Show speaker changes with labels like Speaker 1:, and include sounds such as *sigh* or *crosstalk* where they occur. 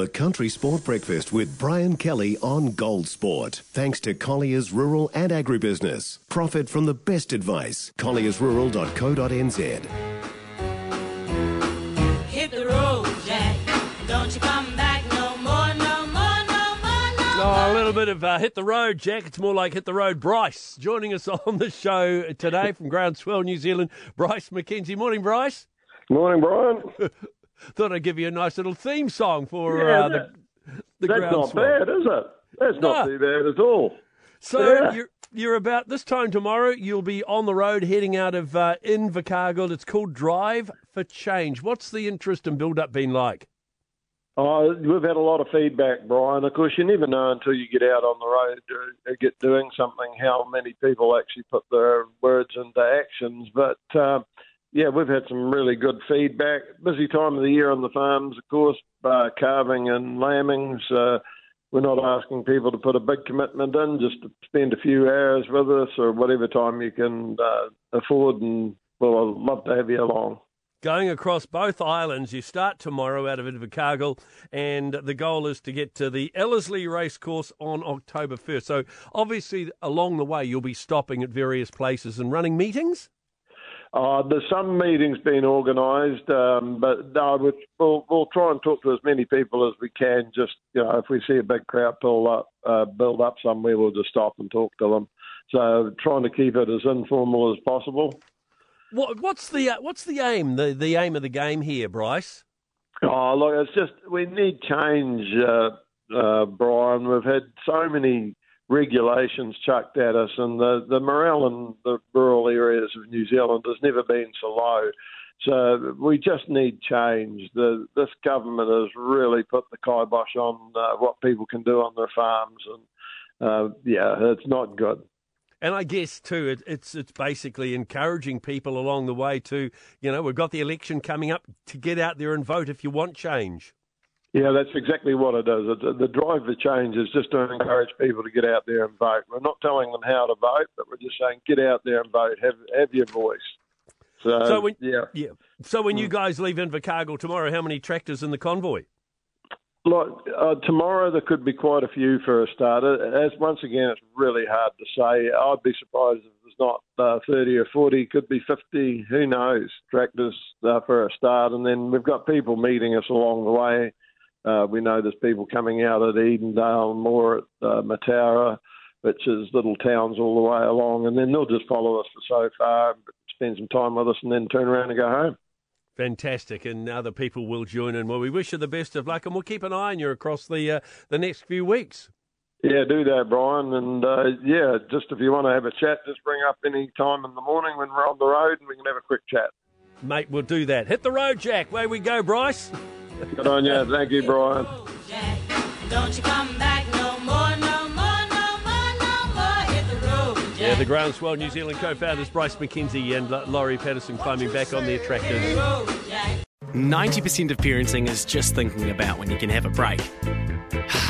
Speaker 1: The Country Sport Breakfast with Brian Kelly on Gold Sport. Thanks to Collier's Rural and Agribusiness. Profit from the best advice. colliersrural.co.nz.
Speaker 2: Hit the road, Jack. Don't you come back no more, no more, no more, no
Speaker 3: Oh, a little bit of uh, hit the road, Jack. It's more like hit the road. Bryce joining us *laughs* on the show today from Groundswell, New Zealand. Bryce McKenzie. Morning, Bryce.
Speaker 4: Morning, Brian. *laughs*
Speaker 3: Thought I'd give you a nice little theme song for
Speaker 4: Yeah,
Speaker 3: uh, the, the
Speaker 4: That's not
Speaker 3: Groundswell.
Speaker 4: bad, is it? That's not too bad at all.
Speaker 3: So
Speaker 4: Yeah.
Speaker 3: you're you're about this time tomorrow. You'll be on the road heading out of uh, Invercargill. It's called Drive for Change. What's the interest and build up been like?
Speaker 4: Oh, we've had a lot of feedback, Brian. Of course, you never know until you get out on the road to get doing something how many people actually put their words into actions. But uh, yeah, we've had some really good feedback. Busy time of the year on the farms, of course, uh, calving and lambings. We're not asking people to put a big commitment in, just to spend a few hours with us or whatever time you can uh, afford. And well, I'd love to have you along.
Speaker 3: Going across both islands, you start tomorrow out of Invercargill, and the goal is to get to the Ellerslie Racecourse on October 1st. So, obviously, along the way, you'll be stopping at various places and running meetings.
Speaker 4: Uh, there's some meetings being organised, um, but no, we- we'll, we'll try and talk to as many people as we can. Just you know, if we see a big crowd pull up, uh, build up somewhere, we'll just stop and talk to them. So trying to keep it as informal as possible.
Speaker 3: What, what's the uh, what's the aim? The the aim of the game here, Bryce.
Speaker 4: Oh, look, it's just we need change, uh, uh, Brian. We've had so many regulations chucked at us, and the, the morale in the rural areas of New Zealand has never been so low. So we just need change. The, this government has really put the kibosh on uh, what people can do on their farms, and uh, yeah, it's not good.
Speaker 3: And I guess too, it, it's it's basically encouraging people along the way to, you know, we've got the election coming up to get out there and vote if you want change.
Speaker 4: Yeah, that's exactly what it is. The drive for change is just to encourage people to get out there and vote. We're not telling them how to vote, but we're just saying get out there and vote. Have have your voice. So,
Speaker 3: So when-
Speaker 4: yeah,
Speaker 3: Yeah. So when you guys leave Invercargill tomorrow, how many tractors in the convoy?
Speaker 4: look, uh, tomorrow there could be quite a few for a start. As once again, it's really hard to say. I'd be surprised if there's not uh, 30 or 40. Could be 50. Who knows? Tractors uh, for a start, and then we've got people meeting us along the way. Uh, we know there's people coming out at Edendale, and more at uh, Mataura, which is little towns all the way along, and then they'll just follow us for so far, spend some time with us, and then turn around and go home.
Speaker 3: Fantastic, and other people will join in. Well, we wish you the best of luck, and we'll keep an eye on you across the uh, the next few weeks.
Speaker 4: Yeah, do that, Brian. And uh, yeah, just if you want to have a chat, just bring up any time in the morning when we're on the road and we can have a quick chat.
Speaker 3: Mate, we'll do that. Hit the road, Jack. Way we go, Bryce.
Speaker 4: Good on you. Thank you, Brian.
Speaker 2: Jack. Don't you come back no more, no more, no more, no more. Hit the road, Jack.
Speaker 3: Yeah, the Groundswell New Zealand co-founders Bryce McKenzie and L- Laurie Paterson climbing back on their tractors.
Speaker 5: 90% of parenting is just thinking about when you can have a break. *sighs* Ah,